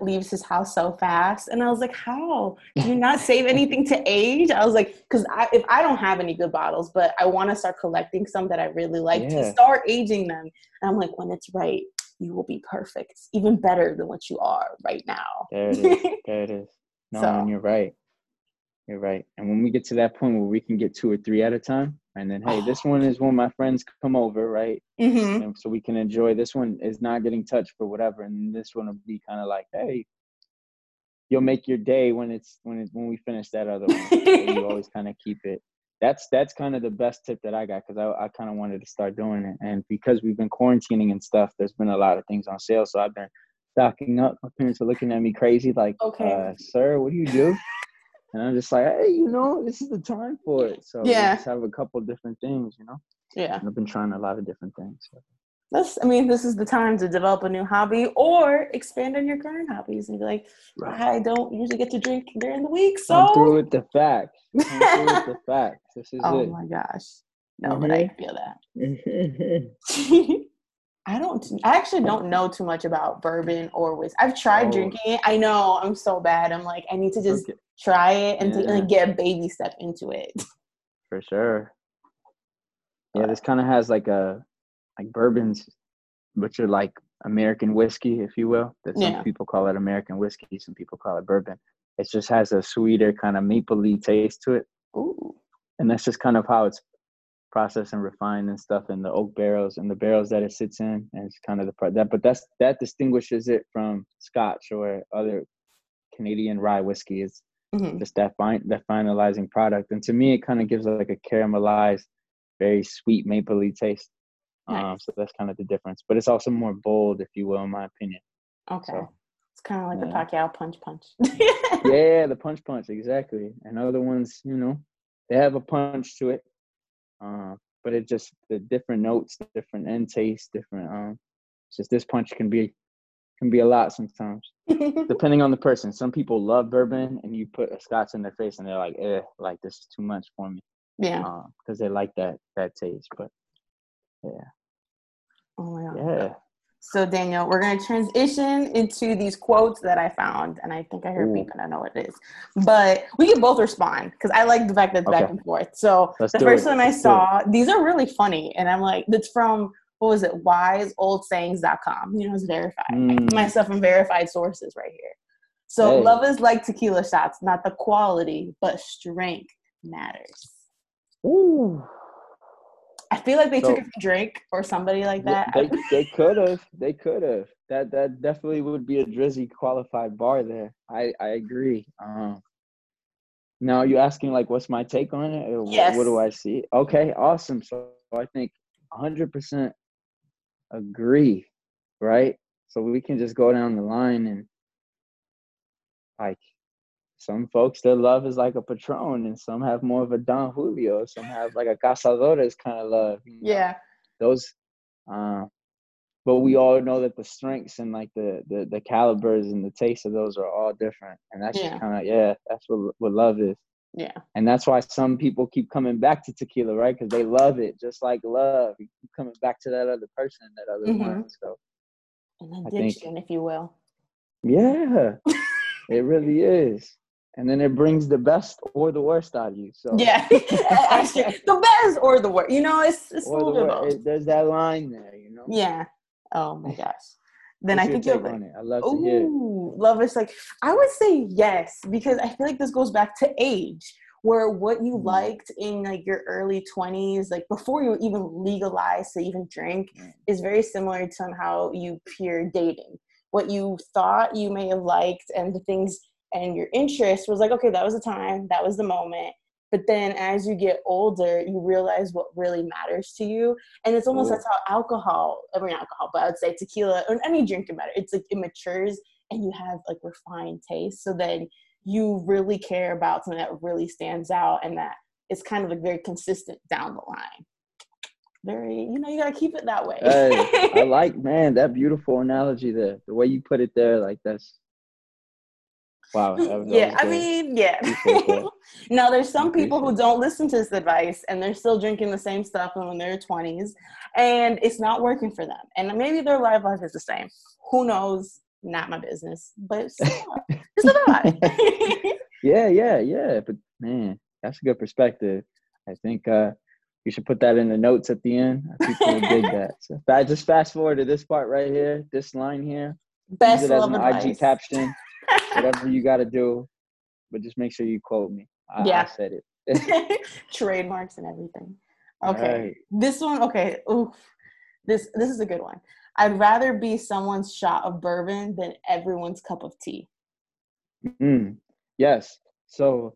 leaves his house so fast and i was like how do you not save anything to age i was like because I, if i don't have any good bottles but i want to start collecting some that i really like yeah. to start aging them and i'm like when it's right you will be perfect even better than what you are right now. There it is. There it is. No so. you're right. You're right. And when we get to that point where we can get two or three at a time and then hey this one is when my friends come over right? Mm-hmm. and so we can enjoy this one is not getting touched for whatever and this one will be kind of like hey you'll make your day when it's when it's when we finish that other one. So you always kind of keep it that's that's kind of the best tip that i got because i, I kind of wanted to start doing it and because we've been quarantining and stuff there's been a lot of things on sale so i've been stocking up my parents are looking at me crazy like okay. uh, sir what do you do and I'm just like, hey, you know, this is the time for it. So yeah, just have a couple different things, you know. Yeah, and I've been trying a lot of different things. So. That's, I mean, this is the time to develop a new hobby or expand on your current hobbies and be like, right. I don't usually get to drink during the week, so I'm through with the facts. I'm through with the facts. This is oh it. my gosh, no, mm-hmm. but I feel that. I don't. I actually don't know too much about bourbon or whiskey. I've tried oh. drinking it. I know I'm so bad. I'm like, I need to just okay try it and, yeah. to, and get a baby step into it. For sure. Yeah, this kind of has like a like bourbons, which are like American whiskey, if you will. That some yeah. people call it American whiskey, some people call it bourbon. It just has a sweeter kind of mapley taste to it. Ooh. And that's just kind of how it's processed and refined and stuff in the oak barrels and the barrels that it sits in. And it's kind of the part that, but that's that distinguishes it from Scotch or other Canadian rye whiskey. Is mm-hmm. just that fine that finalizing product. And to me, it kind of gives like a caramelized, very sweet mapley taste. Um, nice. Um, so that's kind of the difference. But it's also more bold, if you will, in my opinion. Okay. So, it's kind of like yeah. the Pacquiao punch punch. yeah, the punch punch, exactly. And other ones, you know, they have a punch to it. Uh, but it just the different notes, different end taste, different um it's just this punch can be can be a lot sometimes, depending on the person. Some people love bourbon, and you put a scotch in their face, and they're like, "Eh, like this is too much for me." Yeah, because uh, they like that that taste. But yeah. Oh my god. Yeah. So Daniel, we're gonna transition into these quotes that I found, and I think I heard Ooh. beep, and I know what it is. But we can both respond because I like the fact that it's okay. back and forth. So Let's the first it. one I saw, these are really funny, and I'm like, it's from what was it? Wiseoldsayings.com. You know, it's verified. Mm. Myself from verified sources right here. So hey. love is like tequila shots, not the quality, but strength matters. Ooh. I feel like they so, took a drink or somebody like that. They, they could have. They could have. That that definitely would be a Drizzy qualified bar there. I I agree. Um, now you asking like, what's my take on it? Yes. What, what do I see? Okay, awesome. So I think 100% agree, right? So we can just go down the line and like some folks their love is like a patron and some have more of a don julio. Some have like a cazadores kind of love you know? yeah. Those uh, but we all know that the strengths and like the the, the calibers and the taste of those are all different. And that's yeah. just kind of yeah that's what what love is. Yeah. And that's why some people keep coming back to tequila right? Because they love it just like love. You keep coming back to that other person that other mm-hmm. one so. An addiction think, if you will. Yeah. It really is and then it brings the best or the worst out of you. So yeah, actually, the best or the worst. You know, it's it's a little bit it, There's that line there, you know. Yeah. Oh my gosh. Then What's I think you'll like, I love hear. Love is like I would say yes because I feel like this goes back to age where what you mm-hmm. liked in like your early 20s like before you even legalized to even drink mm-hmm. is very similar to how you peer dating what you thought you may have liked and the things and your interest was like, okay, that was the time, that was the moment. But then as you get older, you realize what really matters to you. And it's almost Ooh. that's how alcohol, I mean alcohol, but I would say tequila or any drink matter. It's like it matures and you have like refined taste. So then you really care about something that really stands out and that is kind of like very consistent down the line. Very, you know, you gotta keep it that way. hey, I like, man, that beautiful analogy there. The way you put it there, like that's Wow. Yeah, I mean, yeah. now, there's some people who don't listen to this advice and they're still drinking the same stuff when they're 20s and it's not working for them. And maybe their life life is the same. Who knows? Not my business, but it's, it's a thought. yeah, yeah, yeah. But man, that's a good perspective. I think uh, you should put that in the notes at the end. People will dig that. So I just fast forward to this part right here, this line here. Best Use it as an advice. IG caption whatever you got to do, but just make sure you quote me. I, yeah. I said it. Trademarks and everything. Okay. Right. This one, okay. Oof. This this is a good one. I'd rather be someone's shot of bourbon than everyone's cup of tea. Mm, yes. So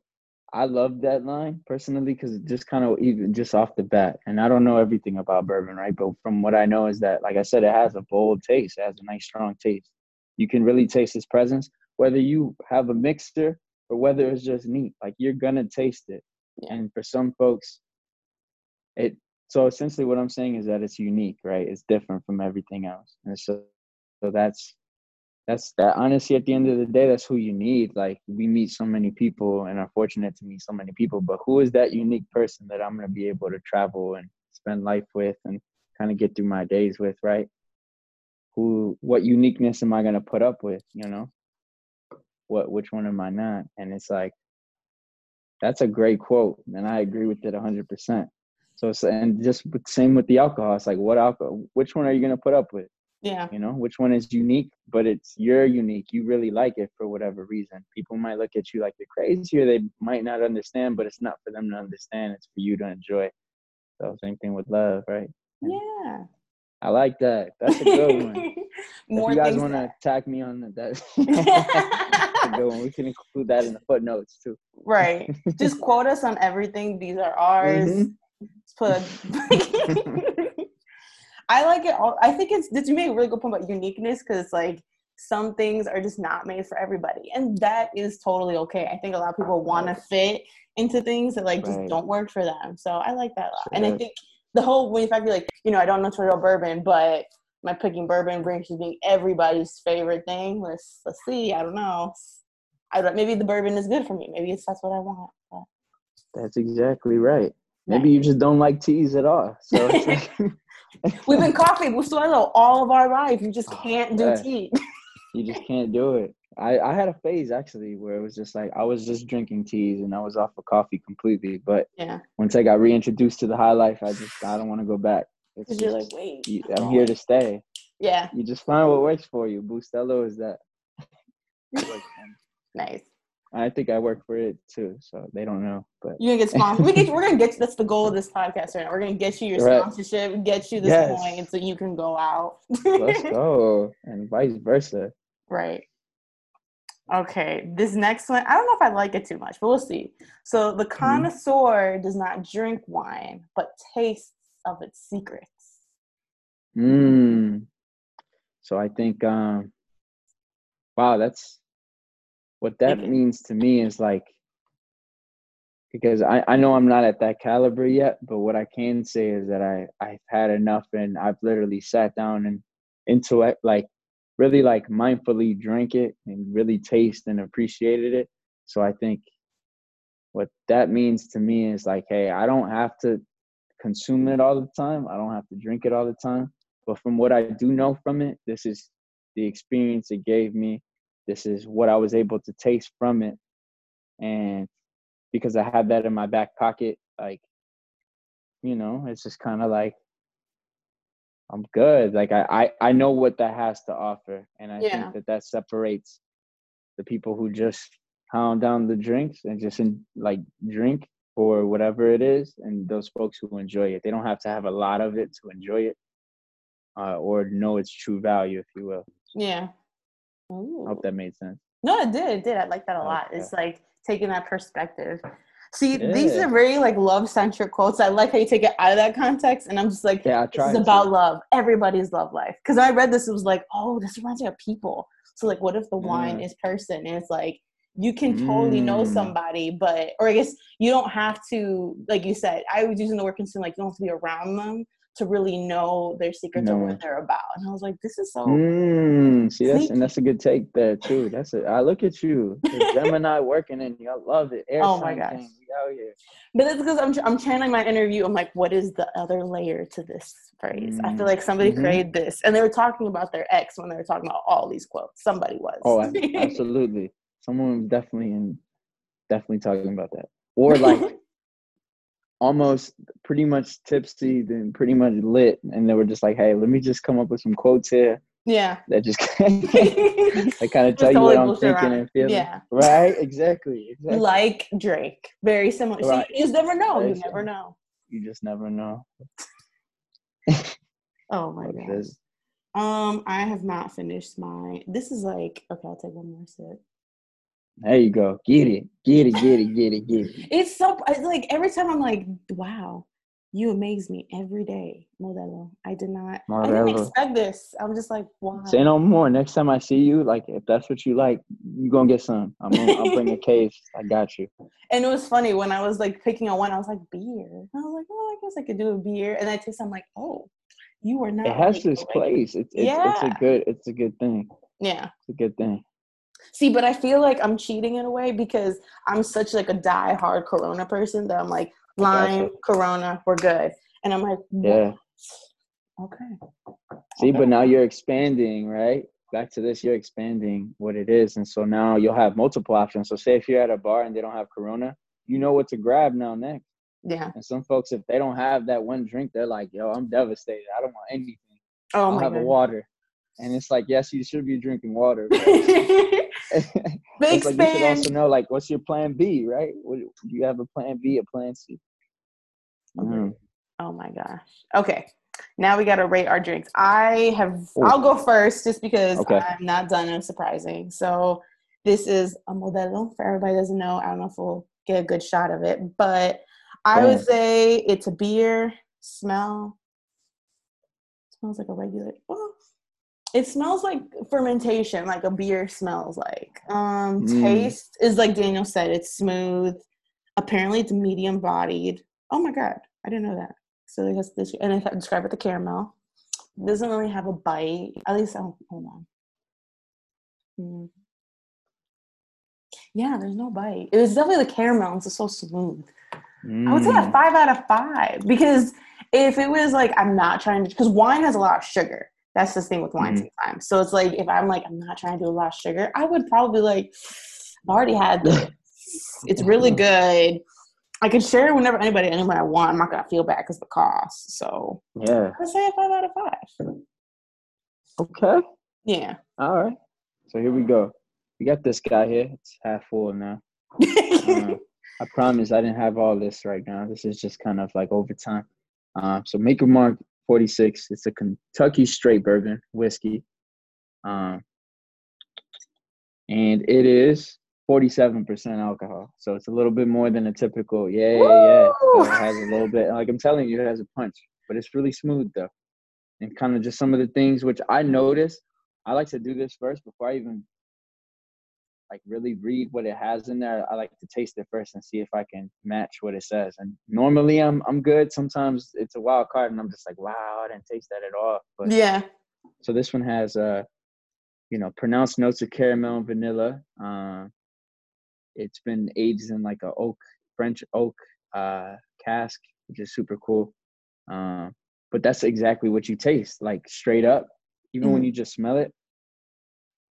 I love that line personally because just kind of even just off the bat, and I don't know everything about bourbon, right? But from what I know is that, like I said, it has a bold taste, it has a nice strong taste. You can really taste its presence whether you have a mixture or whether it's just neat like you're gonna taste it. Yeah. and for some folks it so essentially what i'm saying is that it's unique right? It's different from everything else. And so so that's that's that honestly at the end of the day that's who you need. Like we meet so many people and are fortunate to meet so many people but who is that unique person that i'm to be able to travel and spend life with and kind of get through my days with right? Who what uniqueness am i to put up with you know what which one am I not? And it's like that's a great quote, and I agree with it hundred percent. So and just same with the alcohol. It's like what alcohol? Which one are you gonna put up with? Yeah. You know, which one is unique, but it's you're unique. You really like it for whatever reason. People might look at you like you're crazy, or they might not understand, but it's not for them to understand. It's for you to enjoy. So same thing with love, right? Yeah. I like that. That's a good one. More if you guys want to attack me on that, that's a good one. We can include that in the footnotes too. Right. Just quote us on everything. These are ours. Mm-hmm. Put. I like it all. I think it's. Did you make a really good point about uniqueness? Because like some things are just not made for everybody, and that is totally okay. I think a lot of people want to fit into things that like just right. don't work for them. So I like that a lot, sure. and I think the whole when fact like you know I don't know Toro bourbon, but my picking bourbon brings to being everybody's favorite thing. Let's let's see. I don't know. I don't, maybe the bourbon is good for me. Maybe it's that's what I want. But. That's exactly right. Maybe you just don't like teas at all. So like we've been Café Bustelo all of our life. You just oh, can't do tea. you just can't do it. I, I had a phase actually where it was just like I was just drinking teas and I was off of coffee completely. But yeah, once I got reintroduced to the high life, I just I don't want to go back. Because you're like, wait, you, I'm here to stay. Yeah. You just find what works for you. Bustelo is that. nice. I think I work for it too, so they don't know. But you're gonna get sponsored. we get, we're gonna get you. that's the goal of this podcast right now. We're gonna get you your right. sponsorship, get you this yes. point, so you can go out. Let's go, and vice versa. Right. Okay, this next one, I don't know if I like it too much, but we'll see. So the mm-hmm. connoisseur mm-hmm. does not drink wine, but tastes of its secrets. Mm. So I think, um, wow, that's what that like, means to me is like because I, I know I'm not at that caliber yet, but what I can say is that I, I've had enough and I've literally sat down and into it like really like mindfully drank it and really taste and appreciated it. So I think what that means to me is like, hey, I don't have to consume it all the time. I don't have to drink it all the time. But from what I do know from it, this is the experience it gave me. This is what I was able to taste from it. And because I had that in my back pocket, like, you know, it's just kind of like, I'm good. Like I, I, I know what that has to offer. And I yeah. think that that separates the people who just pound down the drinks and just in, like drink or whatever it is and those folks who enjoy it they don't have to have a lot of it to enjoy it uh, or know its true value if you will yeah Ooh. I hope that made sense no it did it did i like that a lot it's like taking that perspective see yeah. these are very like love centric quotes. I like how you take it out of that context and i'm just like yeah, this is about love. Everybody's love life. Because i read this it was like oh this reminds me of people. So like what if the wine is person? And it's like you can totally mm. know somebody, but or I guess you don't have to, like you said, I was using the word consume, like you don't have to be around them to really know their secrets no. or what they're about. And I was like, this is so. Mm, see, that's and that's a good take there too. That's it. I look at you, Gemini working in you. I love it. Air oh my gosh. But it's because I'm I'm channeling my interview. I'm like, what is the other layer to this phrase? Mm. I feel like somebody mm-hmm. created this, and they were talking about their ex when they were talking about all these quotes. Somebody was. Oh, absolutely someone definitely in definitely talking about that or like almost pretty much tipsy then pretty much lit. And they were just like hey let me just come up with some quotes here yeah. that just I kind of tell you what i'm thinking around. and feeling. Yeah. Right? Exactly, exactly. like drake. Very similar. Right. so you just never know. Very you never know. You just never know. Oh my god um i have not finished my this is like okay i'll take one more sip there you go. Get it. Get it. Get it. Get it. Get it. It's so like every time I'm like, wow, you amaze me every day, Modelo. I did not. Modelo. I didn't expect this. I'm just like, wow. Say no more. Next time I see you, like if that's what you like, you gonna get some. I'm gonna, I'll bring a case. I got you. And it was funny when I was like picking on one. I was like beer. I was like, oh, I guess I could do a beer. And I taste. I'm like, oh, you are not. It has this place. It's it's, yeah. it's a good. It's a good thing. Yeah. It's a good thing. See, but I feel like I'm cheating in a way because I'm such like a die-hard Corona person that I'm like lime, Corona, we're good, and I'm like, what? yeah, okay. See, okay. but now you're expanding, right? Back to this, you're expanding what it is, and so now you'll have multiple options. So, say if you're at a bar and they don't have Corona, you know what to grab now next. Yeah. And some folks, if they don't have that one drink, they're like, "Yo, I'm devastated. I don't want anything. Oh I'll have God. a water." And it's like, yes, you should be drinking water. Big like you should also know, like, what's your plan B, right? What, do you have a plan B, a plan C? Mm-hmm. Oh my gosh. Okay. Now we got to rate our drinks. I have, Ooh. I'll go first just because okay. I'm not done and surprising. So this is a Modelo. For everybody doesn't know, I don't know if we'll get a good shot of it, but I would say it's a beer smell. Smells like a regular. Well, it smells like fermentation, like a beer smells like. Um, mm. Taste is like Daniel said, it's smooth. Apparently, it's medium bodied. Oh my god, I didn't know that. So it has this, and I describe it the caramel. It doesn't really have a bite. At least, oh, hold on. Mm. Yeah, there's no bite. It was definitely the caramel. It's so smooth. Mm. I would say a mm. five out of five because if it was like I'm not trying to, because wine has a lot of sugar. That's the thing with wine mm-hmm. sometimes. So it's like if I'm like I'm not trying to do a lot of sugar, I would probably like I've already had this. it's really good. I can share it whenever anybody anywhere I want. I'm not gonna feel bad because the cost. So yeah, I say a five out of five. Okay. Yeah. All right. So here we go. We got this guy here. It's half full now. uh, I promise I didn't have all this right now. This is just kind of like overtime. Uh, so Maker's Mark 46. It's a Kentucky straight bourbon whiskey. Um, and it is 47% alcohol. So it's a little bit more than a typical, yeah, yeah, yeah. So it has a little bit, like I'm telling you, it has a punch, but it's really smooth though. And kind of just some of the things which I noticed, I like to do this first before I even like really read what it has in there. I like to taste it first and see if I can match what it says. And normally I'm I'm good. Sometimes it's a wild card and I'm just like, wow, I didn't taste that at all. But yeah. So this one has uh, you know, pronounced notes of caramel and vanilla. Uh, it's been aged in like a oak French oak uh cask, which is super cool. Um, but that's exactly what you taste, like straight up. Even mm-hmm. when you just smell it,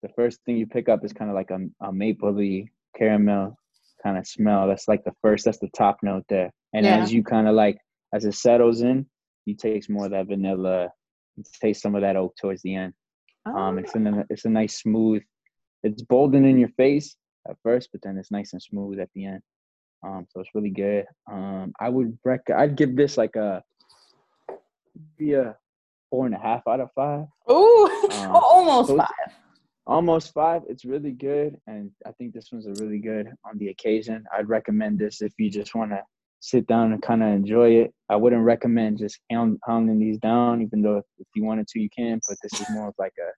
the first thing you pick up is kind of like a, a mapley caramel kind of smell. That's like the first, that's the top note there. And yeah. as you kind of like, as it settles in, you taste more of that vanilla, you taste some of that oak towards the end. Oh. Um, it's a it's a nice smooth. It's bolden in your face at first, but then it's nice and smooth at the end. Um, so it's really good. Um, I would rec. I'd give this like a be a four and a half out of five. Ooh, um, almost so five almost five. It's really good, and I think this one's a really good on the occasion. I'd recommend this if you just want to sit down and kind of enjoy it. I wouldn't recommend just hounding these down, even though if you wanted to, you can. But this is more of like a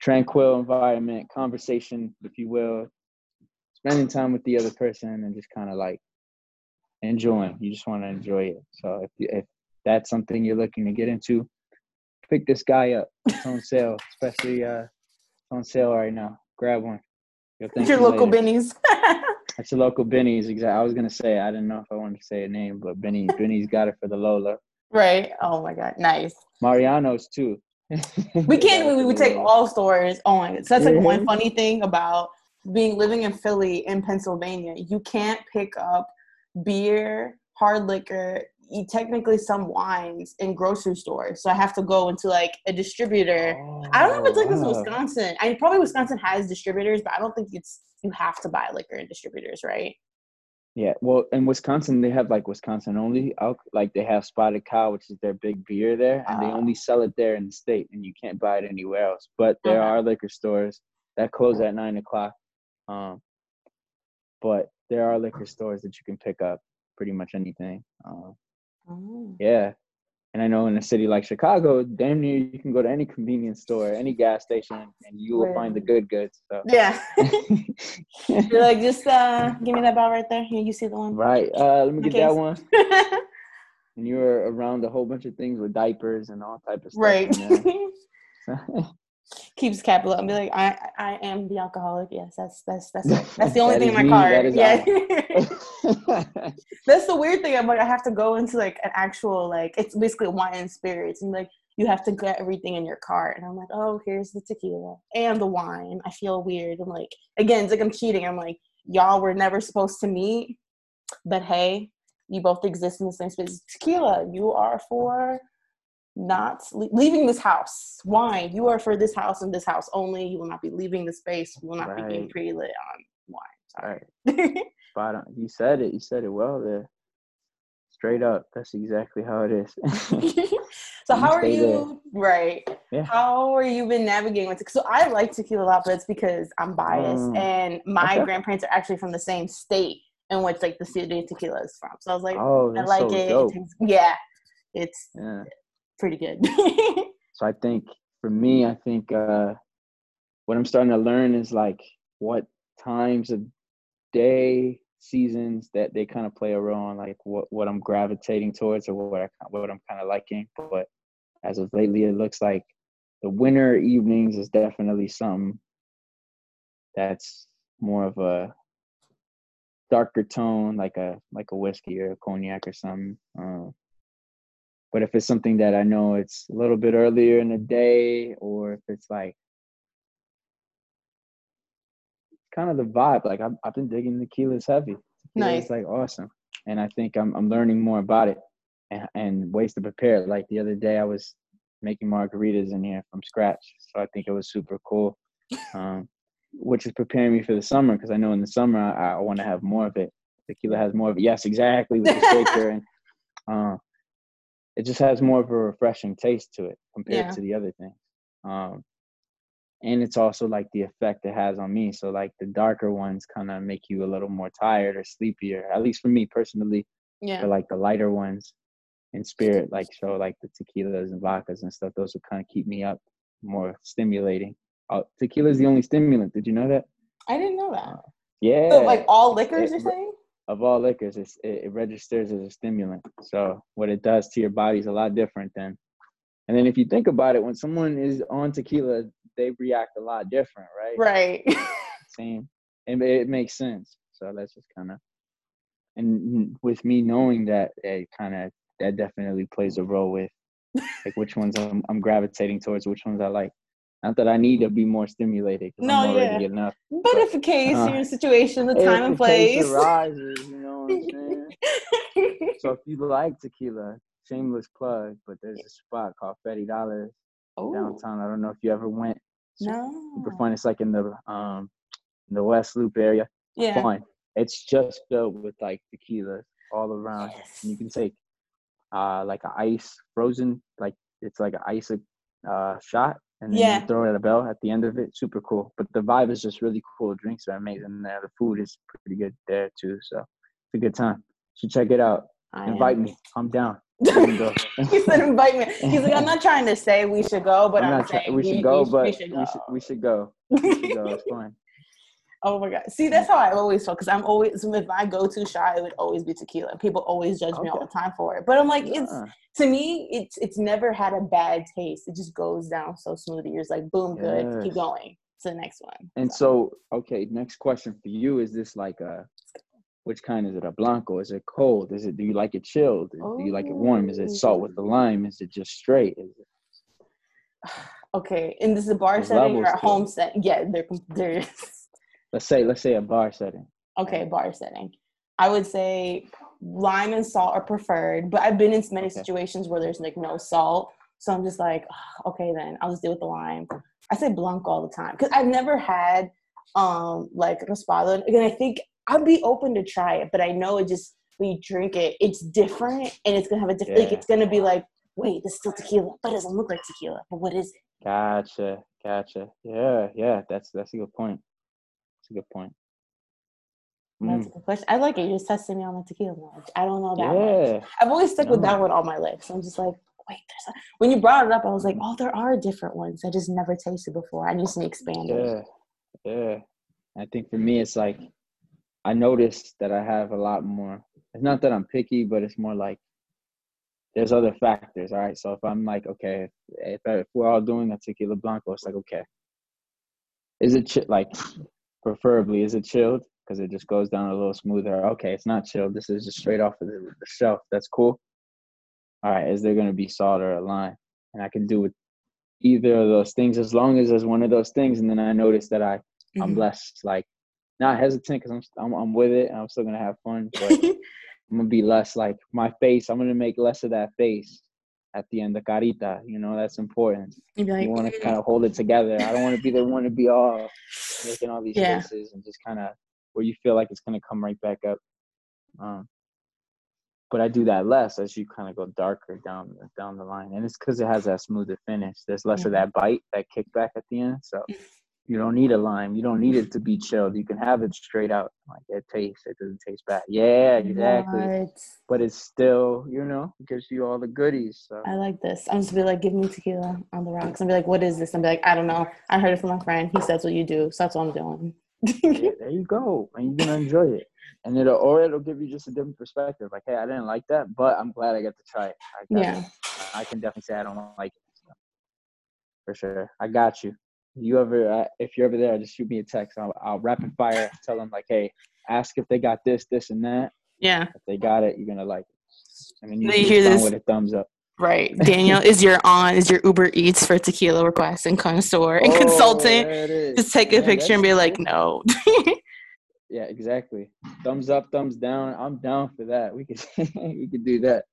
tranquil environment, conversation, if you will, spending time with the other person, and just kind of like enjoying. You just want to enjoy it. So if if that's something you're looking to get into, pick this guy up. It's on sale, especially uh, on sale right now. Grab one. It's your local later. Binny's. It's your local Binny's. Exactly. I was gonna say I didn't know if I wanted to say a name, but Binny Binny's got it for the Lola. Right. Oh my God. Nice. Mariano's too. we can't. We, we take all stores. Oh my God. So that's like mm-hmm. one funny thing about being living in Philly in Pennsylvania. You can't pick up beer, hard liquor, technically some wines in grocery stores. So I have to go into like a distributor. Oh, I don't know if it's like this in Wisconsin. I probably Wisconsin has distributors, but I don't think it's you have to buy liquor in distributors, right? Yeah, well, in Wisconsin they have like Wisconsin only, like they have Spotted Cow, which is their big beer there, and uh, they only ah. sell it there in the state, and you can't buy it anywhere else. But there are liquor stores that close at nine o'clock, um, but there are liquor stores that you can pick up pretty much anything. Um, Oh. Yeah. And I know in a city like Chicago, damn near you can go to any convenience store, any gas station, and you will right. find the good goods. So. Yeah. You're like, just uh, give me that ball right there. Here, you see the one. Right. Uh, let me get that one. and you're around a whole bunch of things with diapers and all type of stuff. Right keeps capital and be like, I I am the alcoholic. Yes, that's that's that's that's the only thing in my me, car. Yeah. that's the weird thing. I'm like, I have to go into like an actual like it's basically wine and spirits and like you have to get everything in your cart. And I'm like, oh, here's the tequila and the wine. I feel weird. I'm like, again, it's like I'm cheating. I'm like, y'all were never supposed to meet, but hey, you both exist in the same space. Tequila, you are for not leaving this house. Wine, you are for this house and this house only. You will not be leaving the space. You will not right. be getting pre-lit on wine. Sorry. Right. Spot on. You said it. You said it well there. Straight up. That's exactly how it is. so how are you? There. Right. Yeah. How are you been navigating with it? So I like tequila a lot, but it's because I'm biased, um, and my okay. grandparents are actually from the same state in which like the city of tequila is from. So I was like, oh, I like so it. takes, yeah. It's yeah pretty good. so I think for me, I think uh, what I'm starting to learn is like what times of day, seasons that they kind of play a role on, like what what I'm gravitating towards or what I what I'm kind of liking. But as of lately, it looks like the winter evenings is definitely something that's more of a darker tone, like a like a whiskey or a cognac or something. Um, but if it's something that I know it's a little bit earlier in the day, or if it's like kind of the vibe, like I've, I've been digging the tequila's heavy. Nice. like awesome. And I think I'm, I'm learning more about it and, and ways to prepare it. Like the other day, I was making margaritas in here from scratch. So I think it was super cool. Um, which is preparing me for the summer because I know in the summer I, I want to have more of it. Tequila has more of it. Yes, exactly with the shaker and uh, it just has more of a refreshing taste to it compared yeah. to the other things. Um, and it's also like the effect it has on me. So like the darker ones kind of make you a little more tired or sleepier. At least for me personally. Yeah. But like the lighter ones in spirit, like so like the tequilas and vodkas and stuff, those would kind of keep me up, more stimulating. Uh, tequila is the only stimulant. Did you know that? I didn't know that. Uh, yeah. So, like all liquors, it, you're saying? Of all liquors, it, it registers as a stimulant. So what it does to your body is a lot different than. And then if you think about it, when someone is on tequila, they react a lot different, right? Right. Same. And it makes sense. So that's just kind of. And with me knowing that, it kind of that definitely plays a role with like which ones I'm, I'm gravitating towards, which ones I like. Not that I need to be more stimulated. No, I'm yeah. Enough, but, but if a case, uh, your situation, the time and place arises, you know what I'm saying? so if you like tequila, shameless plug, but there's a spot called Federales downtown. I don't know if you ever went. no. Super fun. It's like in the um in the West Loop area. Yeah. Fun. It's just filled with like tequila all around. Yes. And you can take uh like an ice frozen, like it's like an ice uh shot and then yeah. you throw it at a bell at the end of it. Super cool. But the vibe is just really cool. Drinks are amazing there. The food is pretty good there too. So it's a good time. You should check it out. I Invite am. me. I'm down. he said invite me. He's like, I'm not trying to say we should go, but I'm, I'm saying we should go, we, but we should go. We should, we should go. We should go. It's fun. Oh my god! See, that's how I always feel because I'm always if I go too shy, it would always be tequila. People always judge okay. me all the time for it, but I'm like, yeah. it's to me, it's it's never had a bad taste. It just goes down so smoothly. You're just like, boom, yes. good, keep going to the next one. And so. so, okay, next question for you is this like a which kind is it? A blanco? Is it cold? Is it? Do you like it chilled? Do you like it warm? Is it salt with the oh. lime? Is it just straight? Is it? Okay, and this is a bar There's setting or a home set? Yeah, they're they're let's say let's say a bar setting. Okay, bar setting. I would say lime and salt are preferred, but I've been in many okay. situations where there's like no salt, so I'm just like, okay, then I'll just deal with the lime. I say blanco all the time because I've never had um like reposado. Again, I think I'd be open to try it, but I know it just when you drink it, it's different and it's gonna have a different. Yeah. Like it's gonna be like, wait, this is still tequila, but it doesn't look like tequila. But what is it? Gotcha, gotcha. Yeah, yeah. That's that's a good point. A good point. That's mm. a good question. I like it. You just testing me on the tequila knowledge. I don't know that yeah. much. I've always stuck no. with that one all my life. So I'm just like, wait, there's a... when you brought it up, I was like, oh, there are different ones I just never tasted before. I need to expand it. Yeah, yeah. I think for me, it's like I noticed that I have a lot more. It's not that I'm picky, but it's more like there's other factors. All right. So if I'm like, okay, if, if we're all doing a tequila blanco, it's like, okay, is it ch- like preferably is it chilled? Because it just goes down a little smoother. Okay it's not chilled. This is just straight off of the, the shelf. That's cool. All right is there going to be salt or a lime? And i can do with either of those things as long as there's one of those things and then i notice that i mm-hmm. i'm less like not hesitant because I'm, I'm i'm with it and i'm still gonna have fun but i'm gonna be less like my face i'm gonna make less of that face at the end, the carita. You know, that's important. Like, you want to kind of hold it together. I don't want to be the one to be all making all these yeah. faces and just kind of where you feel like it's gonna come right back up. Um, but I do that less as you kind of go darker down down the line, and it's because it has that smoother finish. There's less of that bite, that kickback at the end. So you don't need a lime. You don't need it to be chilled. You can have it straight out. Like it tastes. It doesn't taste bad. Yeah, exactly. What? But it's still, you know, gives you all the goodies. So. I like this. I'm just be like, give me tequila on the rocks. And be like, what is this? And be like, I don't know. I heard it from my friend. He says what you do. So that's what I'm doing. yeah, there you go. And you're gonna enjoy it. And it'll or it'll give you just a different perspective. Like, hey, I didn't like that, but I'm glad I got to try it. I yeah. It. I can definitely say I don't like it. For sure. I got you you ever uh, if you're ever there just shoot me a text I'll, I'll rapid fire tell them like hey ask if they got this this and that. Yeah. If they got it you're gonna like it. And then you, you hear this. with a thumbs up. Right. Daniel is your on is your uber eats for tequila request and connoisseur and oh, consultant? just take a yeah, picture and be like no. Yeah exactly. Thumbs up thumbs down. I'm down for that. We could we could do that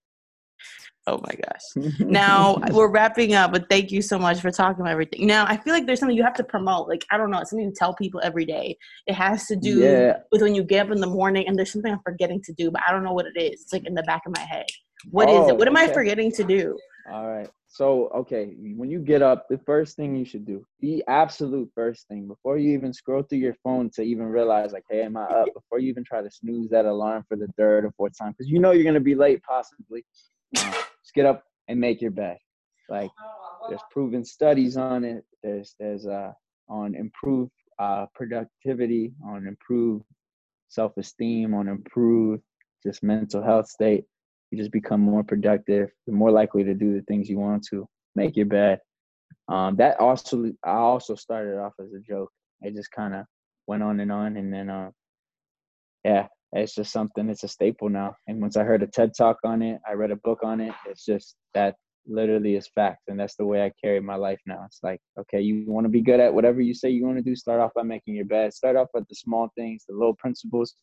Oh my gosh. Now we're wrapping up, but thank you so much for talking about everything. Now I feel like there's something you have to promote. Like, I don't know, it's something you tell people every day. It has to do yeah. with when you get up in the morning and there's something I'm forgetting to do, but I don't know what it is. It's like in the back of my head. What oh, is it? Oh, what am okay. I forgetting to do? All right. So, okay, when you get up, the first thing you should do, the absolute first thing, before you even scroll through your phone to even realize, like, hey, am I up? Before you even try to snooze that alarm for the third or fourth time, because you know you're going to be late possibly. Just get up and make your bed. Like there's proven studies on it. There's there's uh on improved uh, productivity, on improved self-esteem, on improved just mental health state. You just become more productive. You're more likely to do the things you want to. Make your bed. Um, that also I also started off as a joke. It just kind of went on and on, and then uh, yeah, it's just something. It's a staple now. And once I heard a TED talk on it, I read a book on it. It's just that literally is fact, and that's the way I carry my life now. It's like okay, you want to be good at whatever you say you want to do. Start off by making your bed. Start off with the small things, the little principles,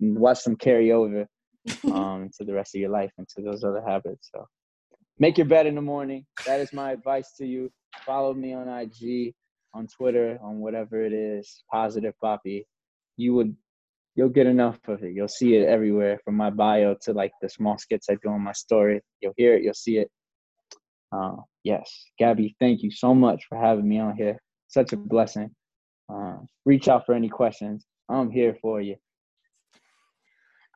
and watch them carry over um, to the rest of your life and to those other habits. So make your bed in the morning. That is my advice to you. Follow me on IG, on Twitter, on whatever it is, positive Poppy. You would you'll get enough of it. You'll see it everywhere from my bio to like the small skits I do on my story. You'll hear it, you'll see it. Uh, yes, Gabby, thank you so much for having me on here. Such a blessing. Uh, reach out for any questions. I'm here for you.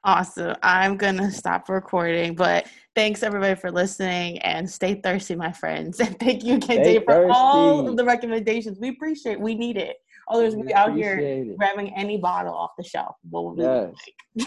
Awesome. I'm going to stop recording, but thanks everybody for listening and stay thirsty, my friends. And thank you, Kente, for all of the recommendations. We appreciate it. We need it. Others we, we out here grabbing any bottle off the shelf. What would we yes. like?